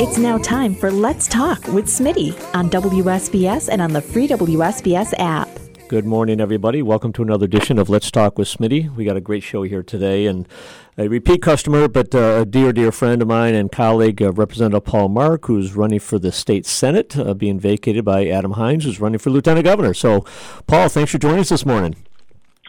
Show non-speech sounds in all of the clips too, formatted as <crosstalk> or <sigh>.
It's now time for Let's Talk with Smitty on WSBS and on the free WSBS app. Good morning, everybody. Welcome to another edition of Let's Talk with Smitty. We got a great show here today, and a repeat customer, but uh, a dear, dear friend of mine and colleague, uh, Representative Paul Mark, who's running for the state senate, uh, being vacated by Adam Hinds, who's running for lieutenant governor. So, Paul, thanks for joining us this morning.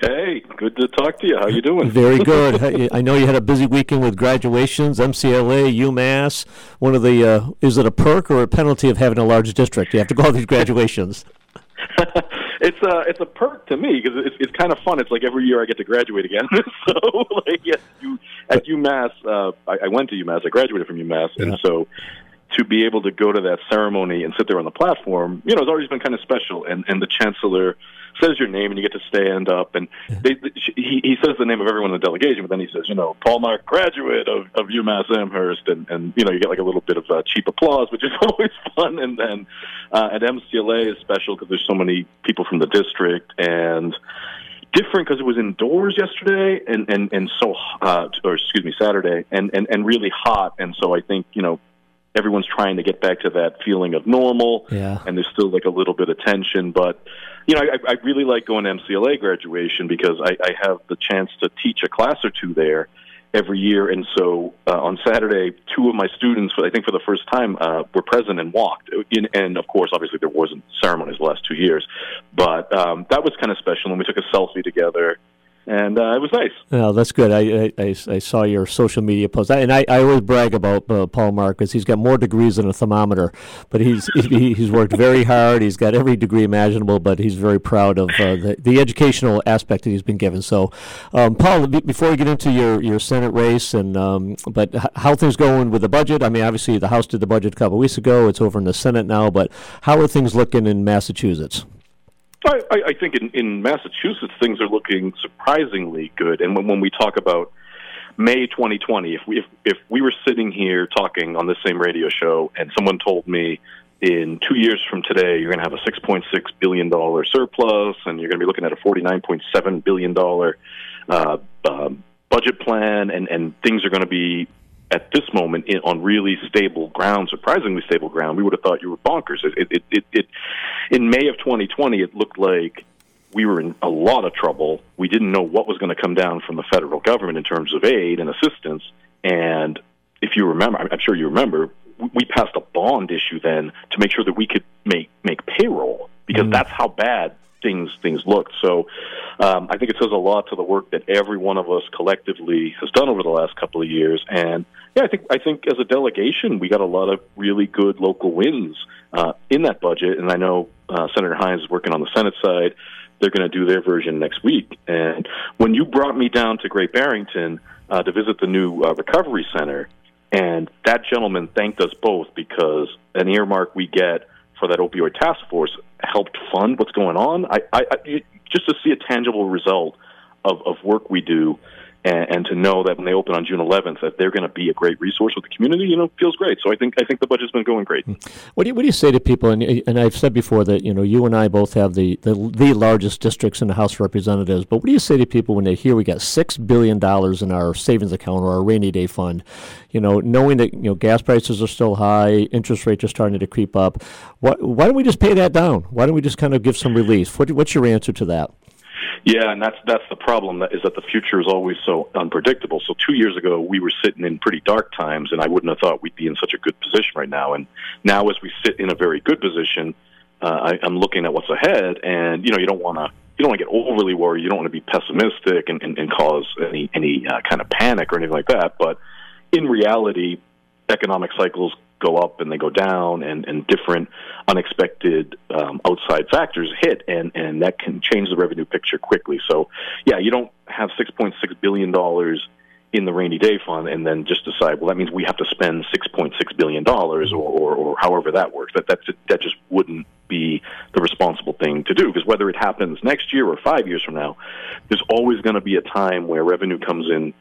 Hey, good to talk to you. How you doing? Very good. <laughs> I know you had a busy weekend with graduations, MCLA, UMass. One of the uh, is it a perk or a penalty of having a large district? You have to go all these graduations. <laughs> <laughs> it's a it's a perk to me because it's it's kind of fun. It's like every year I get to graduate again. so like at, you, at UMass, uh, I, I went to UMass. I graduated from UMass, yeah. and so to be able to go to that ceremony and sit there on the platform, you know, it's always been kind of special. And and the chancellor says your name and you get to stand up and they, he, he says the name of everyone in the delegation, but then he says, you know, Paul Mark, graduate of, of UMass Amherst, and and you know you get like a little bit of uh, cheap applause, which is <laughs> always fun. And then uh, at MCLA is special because there's so many people from the district and different because it was indoors yesterday and and and so uh, or excuse me Saturday and and and really hot, and so I think you know everyone's trying to get back to that feeling of normal. Yeah. And there's still like a little bit of tension, but you know, I, I really like going to MCLA graduation because I, I have the chance to teach a class or two there every year. And so uh, on Saturday, two of my students, I think for the first time, uh, were present and walked. In, and of course, obviously, there wasn't ceremonies the last two years, but um, that was kind of special. And we took a selfie together and uh, it was nice. Oh, that's good. I, I, I, saw your social media post, and I, I always brag about uh, Paul Mark because he's got more degrees than a thermometer, but he's he, he's worked very hard. He's got every degree imaginable, but he's very proud of uh, the, the educational aspect that he's been given. So, um, Paul, before we get into your, your Senate race, and um, but how things going with the budget? I mean, obviously the House did the budget a couple weeks ago. It's over in the Senate now, but how are things looking in Massachusetts? I, I think in, in Massachusetts things are looking surprisingly good. And when, when we talk about May 2020, if we if, if we were sitting here talking on this same radio show and someone told me in two years from today you're going to have a 6.6 billion dollar surplus and you're going to be looking at a 49.7 billion dollar uh, um, budget plan and and things are going to be at this moment in, on really stable ground, surprisingly stable ground, we would have thought you were bonkers. It, it, it, it, in May of 2020, it looked like we were in a lot of trouble. We didn't know what was going to come down from the federal government in terms of aid and assistance. And if you remember, I'm sure you remember, we passed a bond issue then to make sure that we could make make payroll because mm. that's how bad things things looked. So um, I think it says a lot to the work that every one of us collectively has done over the last couple of years. And yeah, I think I think as a delegation, we got a lot of really good local wins uh, in that budget. And I know uh, Senator Hinds is working on the Senate side. They're going to do their version next week. And when you brought me down to Great Barrington uh, to visit the new uh, recovery center, and that gentleman thanked us both because an earmark we get for that opioid task force helped fund what's going on. I, I, I just to see a tangible result of, of work we do and, and to know that when they open on June 11th, that they're going to be a great resource with the community, you know, feels great. So I think I think the budget's been going great. Hmm. What do you, what do you say to people? And, and I've said before that you know you and I both have the, the the largest districts in the House of Representatives. But what do you say to people when they hear we got six billion dollars in our savings account or our rainy day fund? You know, knowing that you know gas prices are still high, interest rates are starting to creep up. What, why don't we just pay that down? Why don't we just kind of give some relief? What, what's your answer to that? Yeah, and that's that's the problem. That is that the future is always so unpredictable. So two years ago, we were sitting in pretty dark times, and I wouldn't have thought we'd be in such a good position right now. And now, as we sit in a very good position, uh, I, I'm looking at what's ahead, and you know, you don't want to you don't want to get overly worried. You don't want to be pessimistic and, and, and cause any any uh, kind of panic or anything like that. But in reality, economic cycles go up and they go down, and, and different unexpected um, outside factors hit, and, and that can change the revenue picture quickly. So, yeah, you don't have $6.6 billion in the rainy day fund and then just decide, well, that means we have to spend $6.6 billion or, or, or however that works. That, that's, that just wouldn't be the responsible thing to do because whether it happens next year or five years from now, there's always going to be a time where revenue comes in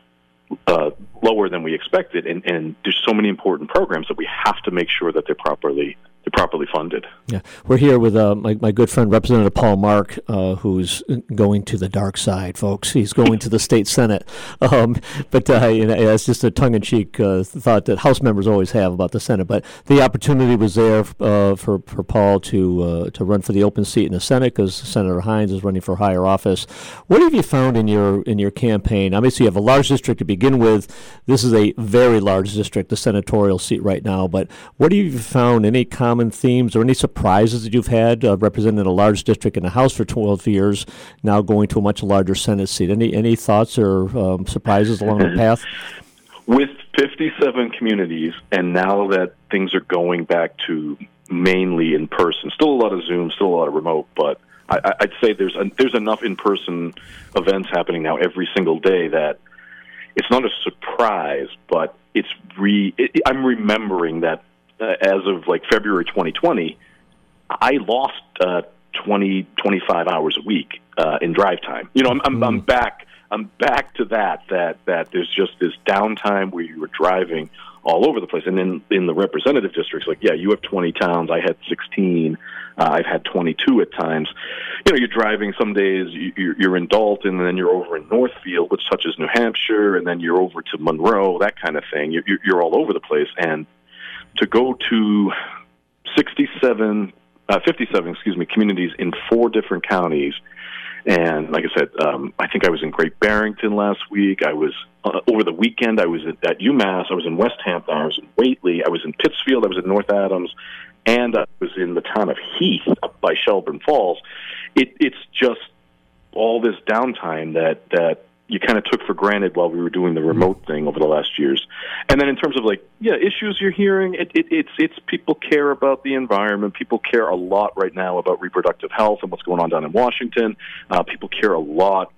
uh, lower than we expected, and, and there's so many important programs that we have to make sure that they're properly properly funded. Yeah, we're here with uh, my, my good friend Representative Paul Mark, uh, who's going to the dark side, folks. He's going to the state senate. <laughs> Um, but uh, you know, it's just a tongue-in-cheek uh, thought that House members always have about the Senate. But the opportunity was there uh, for for Paul to uh, to run for the open seat in the Senate because Senator Hinds is running for higher office. What have you found in your in your campaign? Obviously, you have a large district to begin with. This is a very large district, the senatorial seat right now. But what have you found? Any common themes or any surprises that you've had uh, representing a large district in the House for 12 years, now going to a much larger Senate seat? Any any thoughts or um, surprises along the path? <laughs> With 57 communities, and now that things are going back to mainly in person, still a lot of Zoom, still a lot of remote, but I, would say there's a, there's enough in person events happening now every single day that it's not a surprise, but it's re. It, I'm remembering that uh, as of like February 2020, I lost uh, 20 25 hours a week uh, in drive time. You know, I'm, I'm, I'm mm. back. I'm back to that. That that there's just this downtime where you were driving all over the place. And then in the representative districts, like yeah, you have 20 towns. I had 16. Uh, I've had 22 at times. You know, you're driving. Some days you're, you're in Dalton, and then you're over in Northfield, which touches New Hampshire, and then you're over to Monroe, that kind of thing. You're, you're all over the place, and to go to 67, uh, 57, excuse me, communities in four different counties. And like I said, um, I think I was in Great Barrington last week. I was uh, over the weekend. I was at, at UMass. I was in Westhampton. I was in Whately. I was in Pittsfield. I was in North Adams, and I was in the town of Heath up by Shelburne Falls. It, it's just all this downtime that that you kind of took for granted while we were doing the remote thing over the last years. And then in terms of like, yeah, issues you're hearing, it, it, it's it's people care about the environment. People care a lot right now about reproductive health and what's going on down in Washington. Uh, people care a lot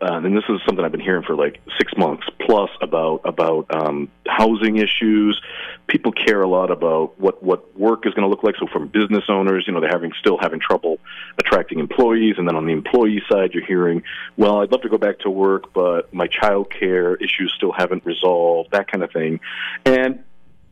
uh, and this is something I've been hearing for like six months plus about about um, housing issues. People care a lot about what what work is going to look like. So from business owners, you know, they're having still having trouble attracting employees, and then on the employee side, you're hearing, well, I'd love to go back to work, but my child care issues still haven't resolved, that kind of thing. And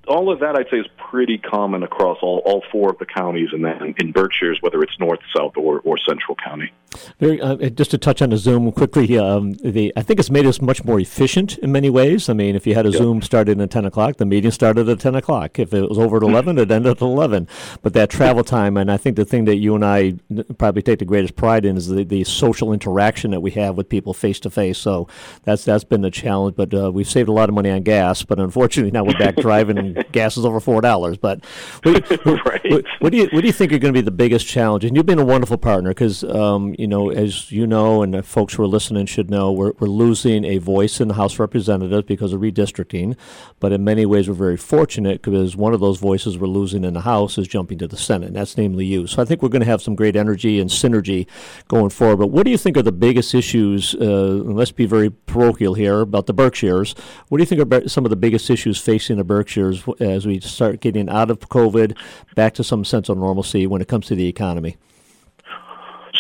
all of that I'd say is pretty common across all, all four of the counties and then in Berkshires, whether it's north, south, or, or central county. Very, uh, just to touch on the Zoom quickly, um, the, I think it's made us much more efficient in many ways. I mean, if you had a yep. Zoom started at 10 o'clock, the meeting started at 10 o'clock. If it was over at 11, it ended at 11. But that travel time, and I think the thing that you and I probably take the greatest pride in is the, the social interaction that we have with people face to face. So that's that's been the challenge. But uh, we've saved a lot of money on gas. But unfortunately, now we're back <laughs> driving gas is over four dollars. But what, <laughs> right. what, what, do you what do you think are going to be the biggest challenge? And you've been a wonderful partner because um, you know, as you know, and folks who are listening should know, we're we're losing a voice in the House of Representatives because of redistricting. But in many ways, we're very fortunate because one of those voices we're losing in the House is jumping to the Senate, and that's namely you. So I think we're going to have some great energy and synergy going forward. But what do you think are the biggest issues? Uh, let's be very parochial here about the Berkshires. What do you think are some of the biggest issues facing the Berkshires as we start getting out of COVID, back to some sense of normalcy when it comes to the economy?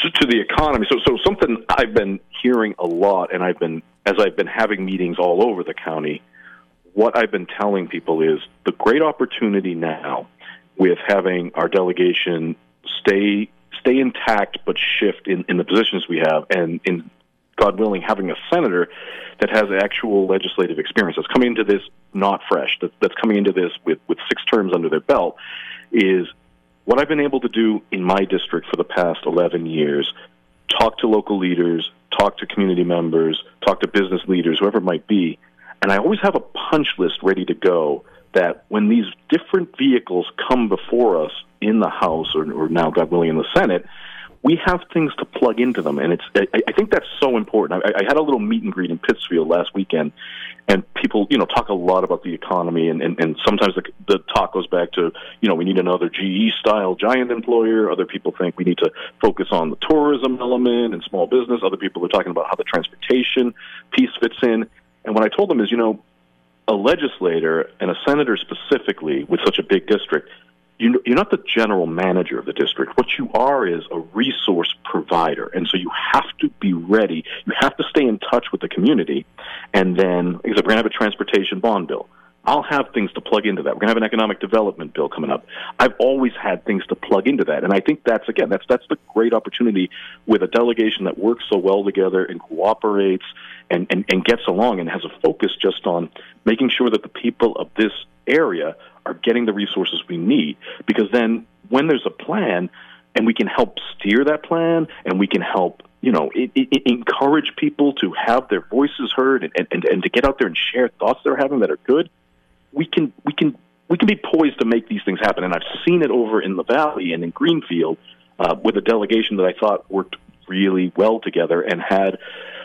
So to the economy, so so something I've been hearing a lot, and I've been as I've been having meetings all over the county. What I've been telling people is the great opportunity now with having our delegation stay stay intact but shift in, in the positions we have and in God willing, having a senator that has actual legislative experience that's coming into this not fresh, that, that's coming into this with, with six terms under their belt, is what I've been able to do in my district for the past 11 years talk to local leaders, talk to community members, talk to business leaders, whoever it might be. And I always have a punch list ready to go that when these different vehicles come before us in the House or, or now, God willing, in the Senate, we have things to plug into them, and it's. I, I think that's so important. I, I had a little meet and greet in Pittsfield last weekend, and people, you know, talk a lot about the economy, and and, and sometimes the, the talk goes back to, you know, we need another GE style giant employer. Other people think we need to focus on the tourism element and small business. Other people are talking about how the transportation piece fits in. And what I told them is, you know, a legislator and a senator specifically with such a big district you, you're not the general manager of the district. What you are is a resource provider. And so you have to be ready. You have to stay in touch with the community. And then, because we're going to have a transportation bond bill. I'll have things to plug into that. We're going to have an economic development bill coming up. I've always had things to plug into that, and I think that's again that's that's the great opportunity with a delegation that works so well together and cooperates and, and, and gets along and has a focus just on making sure that the people of this area are getting the resources we need. Because then, when there's a plan, and we can help steer that plan, and we can help you know, it, it, encourage people to have their voices heard and, and, and to get out there and share thoughts they're having that are good we can we can we can be poised to make these things happen. And I've seen it over in the Valley and in Greenfield uh, with a delegation that I thought worked really well together and had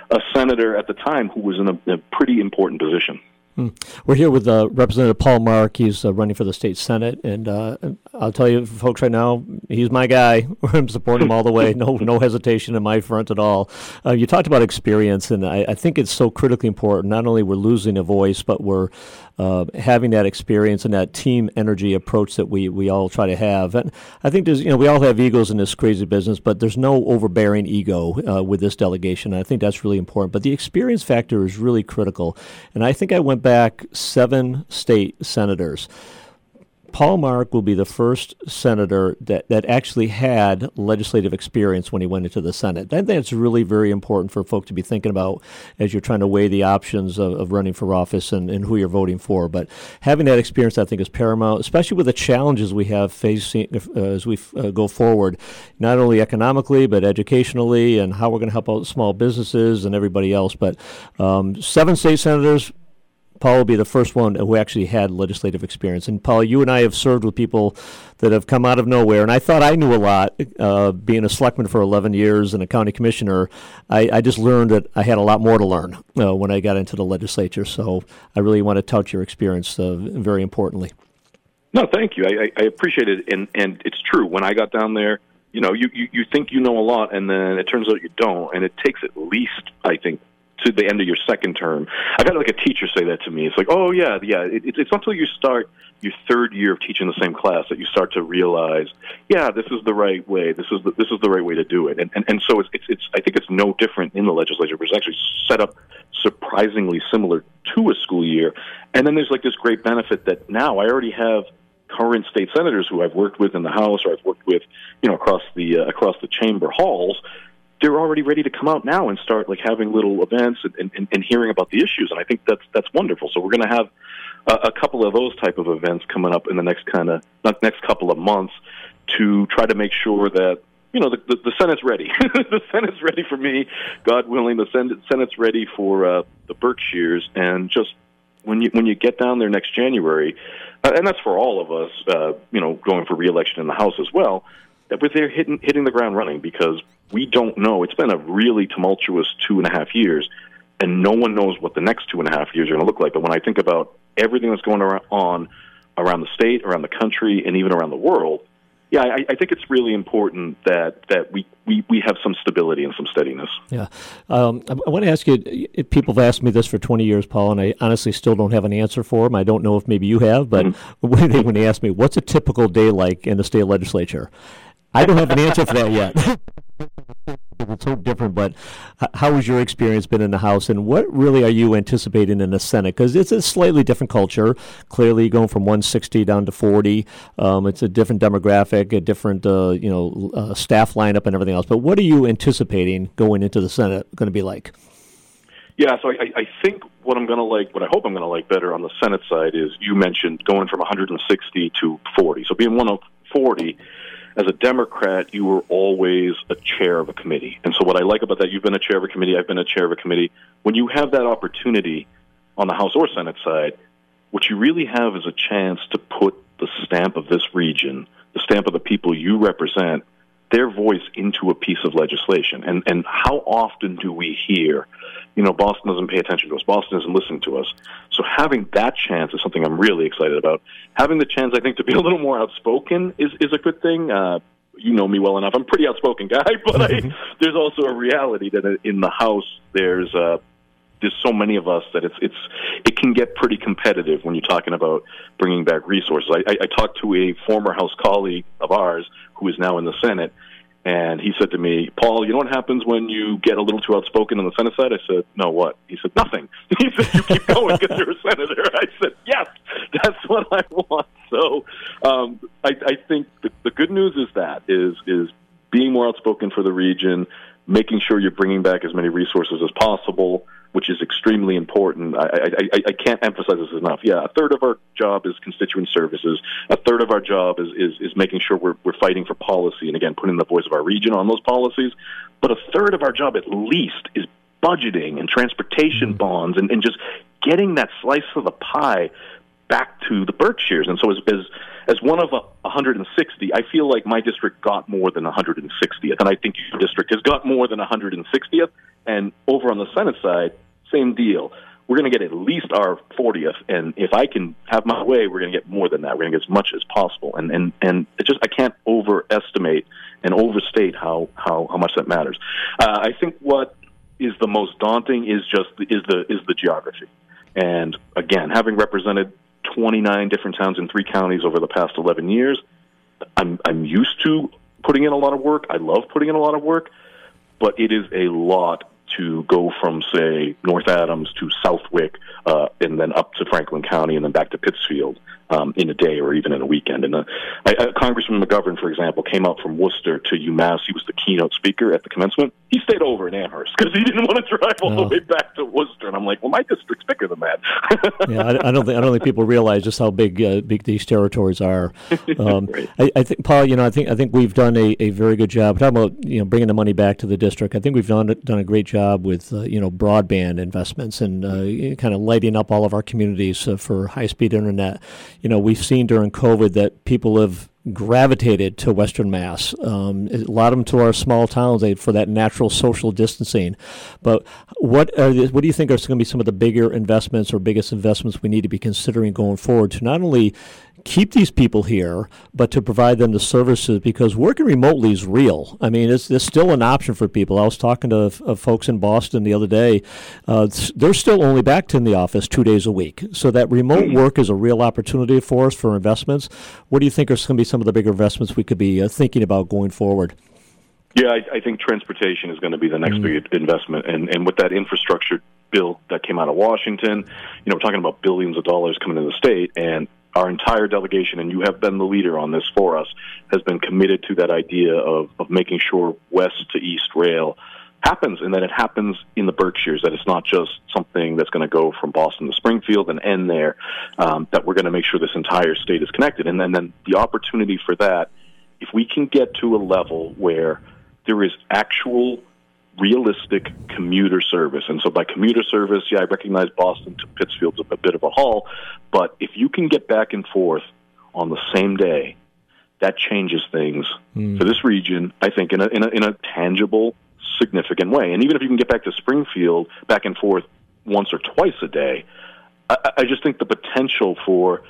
a senator at the time who was in a, a pretty important position. Hmm. We're here with uh, Representative Paul Mark. He's uh, running for the state senate, and uh, I'll tell you, folks, right now, he's my guy. <laughs> I'm supporting him all the way. No, no hesitation in my front at all. Uh, you talked about experience, and I, I, think it's so critically important. Not only we're losing a voice, but we're uh, having that experience and that team energy approach that we, we all try to have. And I think there's, you know, we all have egos in this crazy business, but there's no overbearing ego uh, with this delegation. And I think that's really important. But the experience factor is really critical. And I think I went back seven state senators. Paul Mark will be the first senator that, that actually had legislative experience when he went into the Senate. I think that's really very important for folk to be thinking about as you're trying to weigh the options of, of running for office and, and, who you're voting for. But having that experience, I think, is paramount, especially with the challenges we have facing uh, as we uh, go forward, not only economically, but educationally, and how we're going to help out small businesses and everybody else. But um, seven state senators, Paul will be the first one who actually had legislative experience. And Paul, you and I have served with people that have come out of nowhere, and I thought I knew a lot. Uh, being a selectman for 11 years and a county commissioner, I, I just learned that I had a lot more to learn uh, when I got into the legislature. So I really want to tout your experience uh, very importantly. No, thank you. I, I appreciate it, and and it's true. When I got down there, you know, you, you you think you know a lot, and then it turns out you don't, and it takes at least, I think, to the end of your second term. I've had like a teacher say that to me. It's like, oh yeah, yeah. It, it's not until you start your third year of teaching the same class that you start to realize, yeah, this is the right way. This is the, this is the right way to do it. And and, and so it's, it's it's I think it's no different in the legislature. But it's actually set up surprisingly similar to a school year. And then there's like this great benefit that now I already have current state senators who I've worked with in the House or I've worked with, you know, across the uh, across the chamber halls they're already ready to come out now and start like having little events and, and, and hearing about the issues. And I think that's that's wonderful. So we're going to have a, a couple of those type of events coming up in the next kind of next couple of months to try to make sure that you know the, the, the Senate's ready. <laughs> the Senate's ready for me, God willing. The Senate, Senate's ready for uh, the Berkshires, and just when you when you get down there next January, uh, and that's for all of us, uh, you know, going for reelection in the House as well that we're there hitting hitting the ground running because we don't know. It's been a really tumultuous two and a half years, and no one knows what the next two and a half years are going to look like. But when I think about everything that's going on around the state, around the country, and even around the world, yeah, I, I, think it's really important that that we, we, we have some stability and some steadiness. Yeah, um, I, I, want to ask you. People have asked me this for twenty years, Paul, and I honestly still don't have an answer for them. I don't know if maybe you have, but mm-hmm. <laughs> when, they, when they ask me, "What's a typical day like in the state legislature?" I don't have an answer for that yet. <laughs> it's so different, but how has your experience been in the House, and what really are you anticipating in the Senate? Because it's a slightly different culture. Clearly, going from 160 down to 40, um, it's a different demographic, a different uh, you know uh, staff lineup, and everything else. But what are you anticipating going into the Senate going to be like? Yeah, so I, I think what I'm going to like, what I hope I'm going to like better on the Senate side is you mentioned going from 160 to 40. So being 140 as a Democrat, you were always a chair of a committee. And so, what I like about that, you've been a chair of a committee, I've been a chair of a committee. When you have that opportunity on the House or Senate side, what you really have is a chance to put the stamp of this region, the stamp of the people you represent, their voice into a piece of legislation. And, and how often do we hear you know, Boston doesn't pay attention to us. Boston isn't listening to us. So having that chance is something I'm really excited about. Having the chance, I think, to be <laughs> a little more outspoken is is a good thing. Uh, you know me well enough. I'm a pretty outspoken guy, <laughs> but I, there's also a reality that in the House there's uh, there's so many of us that it's it's it can get pretty competitive when you're talking about bringing back resources. I, I, I talked to a former House colleague of ours who is now in the Senate, and he said to me, Paul, you know what happens when you get a little too outspoken on the Senate side? I said, no, what? He said, nothing. <laughs> He said, you keep going because you're a senator. I said, yes. that's what I want. So um, I, I think the, the good news is that is is being more outspoken for the region, making sure you're bringing back as many resources as possible, which is extremely important. I, I, I, can't emphasize this enough. Yeah, a third of our job is constituent services. A third of our job is, is, is making sure we're, we're fighting for policy and, again, putting the voice of our region on those policies. But a third of our job, at least, is budgeting and transportation mm-hmm. bonds and, and just getting that slice of the pie back to the Berkshires. And so, as as, as one of a 160, I feel like my district got more than 160th, and I think your district has got more than 160th. And over on the Senate side, same deal. We're going to get at least our 40th, and if I can have my way, we're going to get more than that. We're going to get as much as possible, and and and it just I can't overestimate and overstate how how how much that matters. Uh, I think what is the most daunting is just is the is the geography. And again, having represented 29 different towns in three counties over the past 11 years, I'm I'm used to putting in a lot of work. I love putting in a lot of work, but it is a lot to go from, say, North Adams to Southwick, uh, and then up to Franklin County, and then back to Pittsfield um, in a day or even in a weekend. And uh, I, uh, Congressman McGovern, for example, came out from Worcester to UMass. He was the keynote speaker at the commencement. He stayed over in Amherst because he didn't want to drive all the way back to Worcester. And I'm like, well, my district's bigger than that. <laughs> yeah, I, I, don't think I don't think people realize just how big uh, big these territories are. <laughs> Um, right. I, I, think, Paul, you know, I think I think we've done a, a very good job talking about you know bringing the money back to the district. I think we've done done a great job with uh, you know broadband investments and uh, kind of lighting up all of our communities uh, for high speed internet. You know, we've seen during COVID that people have gravitated to Western Mass. Um, a lot of them to our small towns for that natural social distancing. But what the, what do you think are going to be some of the bigger investments or biggest investments we need to be considering going forward to not only keep these people here, but to provide them the services because working remotely is real. I mean, it's, it's still an option for people. I was talking to uh, folks in Boston the other day. Uh, they're still only back to in the office two days a week. So that remote mm-hmm. work is a real opportunity for us for investments. What do you think are going to be some of the bigger investments we could be uh, thinking about going forward? Yeah, I, I, think transportation is going to be the next mm-hmm. big investment, and and with that infrastructure bill that came out of Washington, you know, we're talking about billions of dollars coming to the state, and our entire delegation, and you have been the leader on this for us, has been committed to that idea of, of making sure west to east rail happens and that it happens in the Berkshires, that it's not just something that's going to go from Boston to Springfield and end there, um, that we're going to make sure this entire state is connected. And then, then the opportunity for that, if we can get to a level where there is actual realistic commuter service. And so by commuter service, yeah, I recognize Boston to Pittsfield's a, a bit of a haul, but if you can get back and forth on the same day, that changes things mm. for this region, I think, in a, in a, in a tangible, significant way. And even if you can get back to Springfield back and forth once or twice a day, I, I just think the potential for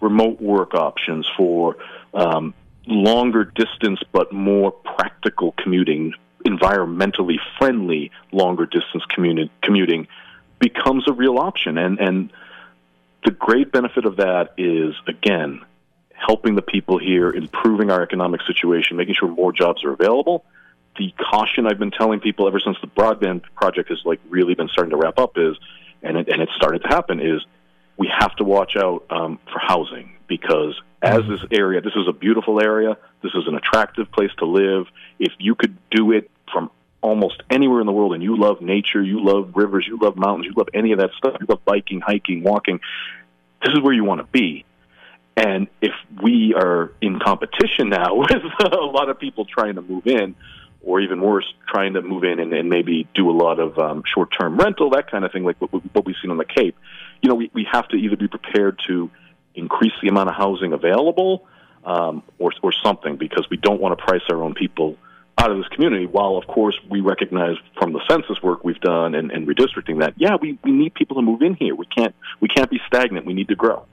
remote work options, for um, longer distance but more practical commuting environmentally friendly longer distance communi- commuting becomes a real option. And, and the great benefit of that is, again, helping the people here, improving our economic situation, making sure more jobs are available. The caution I've been telling people ever since the broadband project has like really been starting to wrap up is, and it, and it's started to happen is, we have to watch out um, for housing because as mm-hmm. this area, this is a beautiful area. This is an attractive place to live. If you could do it from almost anywhere in the world and you love nature, you love rivers, you love mountains, you love any of that stuff, you love biking, hiking, walking, this is where you want to be. And if we are in competition now <laughs> with a lot of people trying to move in, or even worse, trying to move in and, and maybe do a lot of um, short-term rental, that kind of thing, like what, what we've seen on the Cape, you know, we, we have to either be prepared to increase the amount of housing available um, or, or something because we don't want to price our own people out of this community. While, of course, we recognize from the census work we've done and, and redistricting that, yeah, we, we need people to move in here. We can't, we can't be stagnant. We need to grow.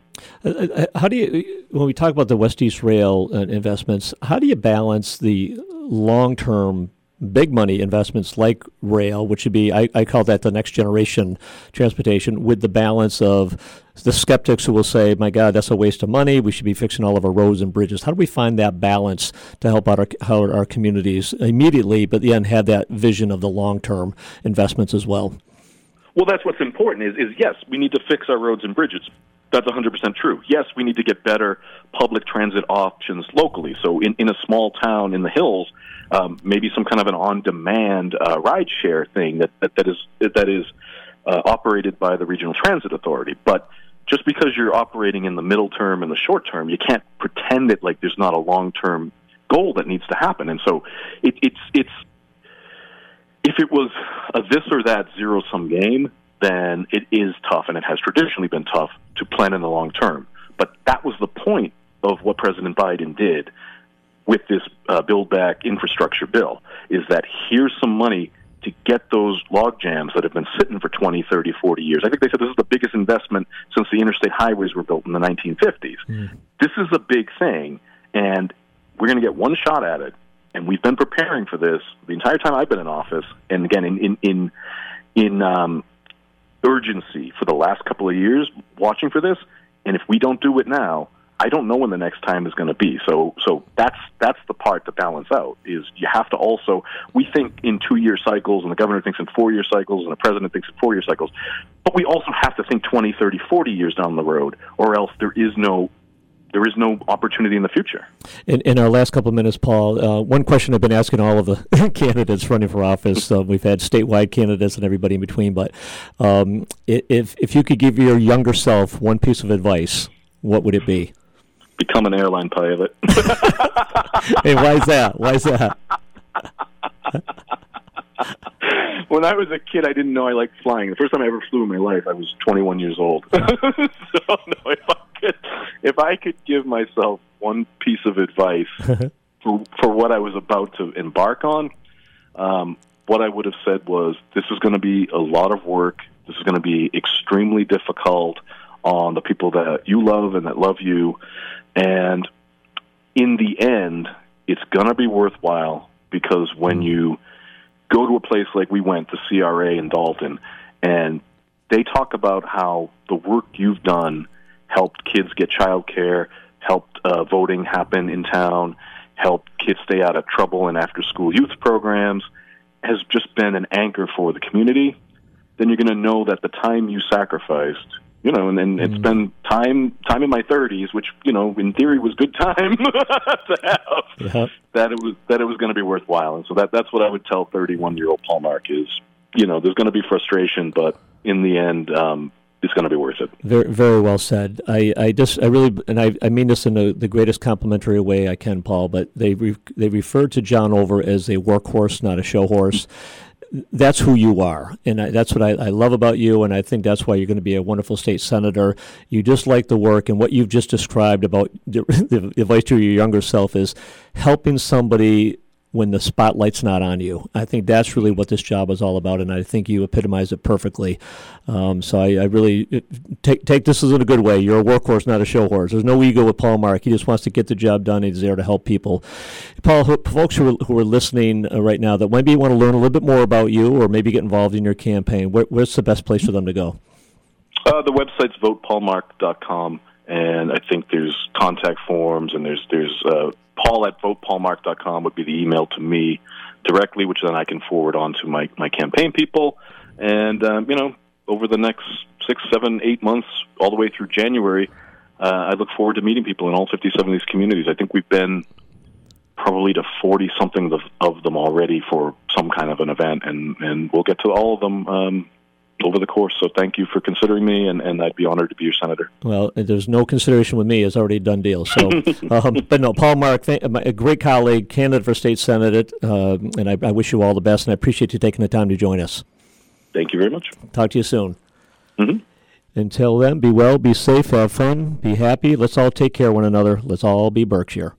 Uh, uh how do you, when we talk about the West East Rail uh, investments, how do you balance the long term big money investments like rail, which would be, I, I call that the next generation transportation, with the balance of the skeptics who will say, my God, that's a waste of money. We should be fixing all of our roads and bridges. How do we find that balance to help out our, our, communities immediately, but then have that vision of the long term investments as well? Well, that's what's important is, is yes, we need to fix our roads and bridges. That's 100% true. Yes, we need to get better public transit options locally. So, in, in a small town in the hills, um, maybe some kind of an on-demand uh, ride-share thing that, that, that is that is uh, operated by the regional transit authority. But just because you're operating in the middle term and the short term, you can't pretend that like there's not a long-term goal that needs to happen. And so, it, it's it's if it was a this or that zero-sum game, then it is tough, and it has traditionally been tough to plan in the long term. But that was the point of what President Biden did with this uh, Build Back infrastructure bill, is that here's some money to get those log jams that have been sitting for 20, 30, 40 years. I think they said this is the biggest investment since the interstate highways were built in the 1950s. Mm. This is a big thing, and we're going to get one shot at it. And we've been preparing for this the entire time I've been in office, and again in in in, in um, urgency for the last couple of years watching for this. And if we don't do it now, I don't know when the next time is going to be. So, so that's that's the part to balance out. Is you have to also we think in two year cycles, and the governor thinks in four year cycles, and the president thinks in four year cycles. But we also have to think 20, 30, 40 years down the road, or else there is no there is no opportunity in the future. In, in our last couple of minutes, Paul, uh, one question I've been asking all of the <laughs> candidates running for office. Uh, we've had statewide candidates and everybody in between, but um, if if you could give your younger self one piece of advice, what would it be? Become an airline pilot. <laughs> hey, why is that? Why is that? <laughs> when I was a kid, I didn't know I liked flying. The first time I ever flew in my life, I was 21 years old. <laughs> so, no, if I could, if I could give myself one piece of advice for, for what I was about to embark on, um, what I would have said was, "This is going to be a lot of work. This is going to be extremely difficult on the people that you love and that love you, and in the end, it's going to be worthwhile because when mm. you go to a place like we went, the CRA in Dalton, and they talk about how the work you've done helped kids get child care, helped uh, voting happen in town, helped kids stay out of trouble in after school youth programs, has just been an anchor for the community, then you're going to know that the time you sacrificed you know, and then mm. it's been time time in my 30s, which you know, in theory, was good time <laughs> to have. Yeah. That it was that it was going to be worthwhile, and so that that's what I would tell 31 year old Paul Mark is, you know, there's going to be frustration, but in the end, um, it's going to be worth it. Very, very well said. I, I just, I really, and I, I mean this in the, the greatest complimentary way I can, Paul. But they, re, they referred to John Olver as a workhorse, not a show horse that's who you are, and I, that's what I, I, love about you, and I think that's why you're going to be a wonderful state senator. You just like the work, and what you've just described about the, <laughs> the advice to your younger self is helping somebody when the spotlight's not on you. I think that's really what this job is all about, and I think you epitomize it perfectly. Um, so I, I, really take take this in a good way. You're a workhorse, not a show horse. There's no ego with Paul Mark. He just wants to get the job done. He's there to help people. Paul, folks who are, who are listening uh, right now that maybe want to learn a little bit more about you or maybe get involved in your campaign, where, where's the best place for them to go? Uh, the website's votepaulmark.com, and I think there's contact forms and there's there's uh, paul at votepaulmark.com would be the email to me directly, which then I can forward on to my, my campaign people. And, um, you know, over the next six, seven, eight months, all the way through January, uh, I look forward to meeting people in all 57 of these communities. I think we've been probably to 40 something of, of them already for some kind of an event, and, and we'll get to all of them um, over the course. So thank you for considering me, and, and I'd be honored to be your senator. Well, there's no consideration with me; it's already a done deal. So, <laughs> um, but no, Paul Mark, th- a great colleague, candidate for state senate, uh, and I, I, wish you all the best, and I appreciate you taking the time to join us. Thank you very much. Talk to you soon. Mm-hmm. Until then, be well, be safe, have fun, be happy. Let's all take care of one another. Let's all be Berkshire.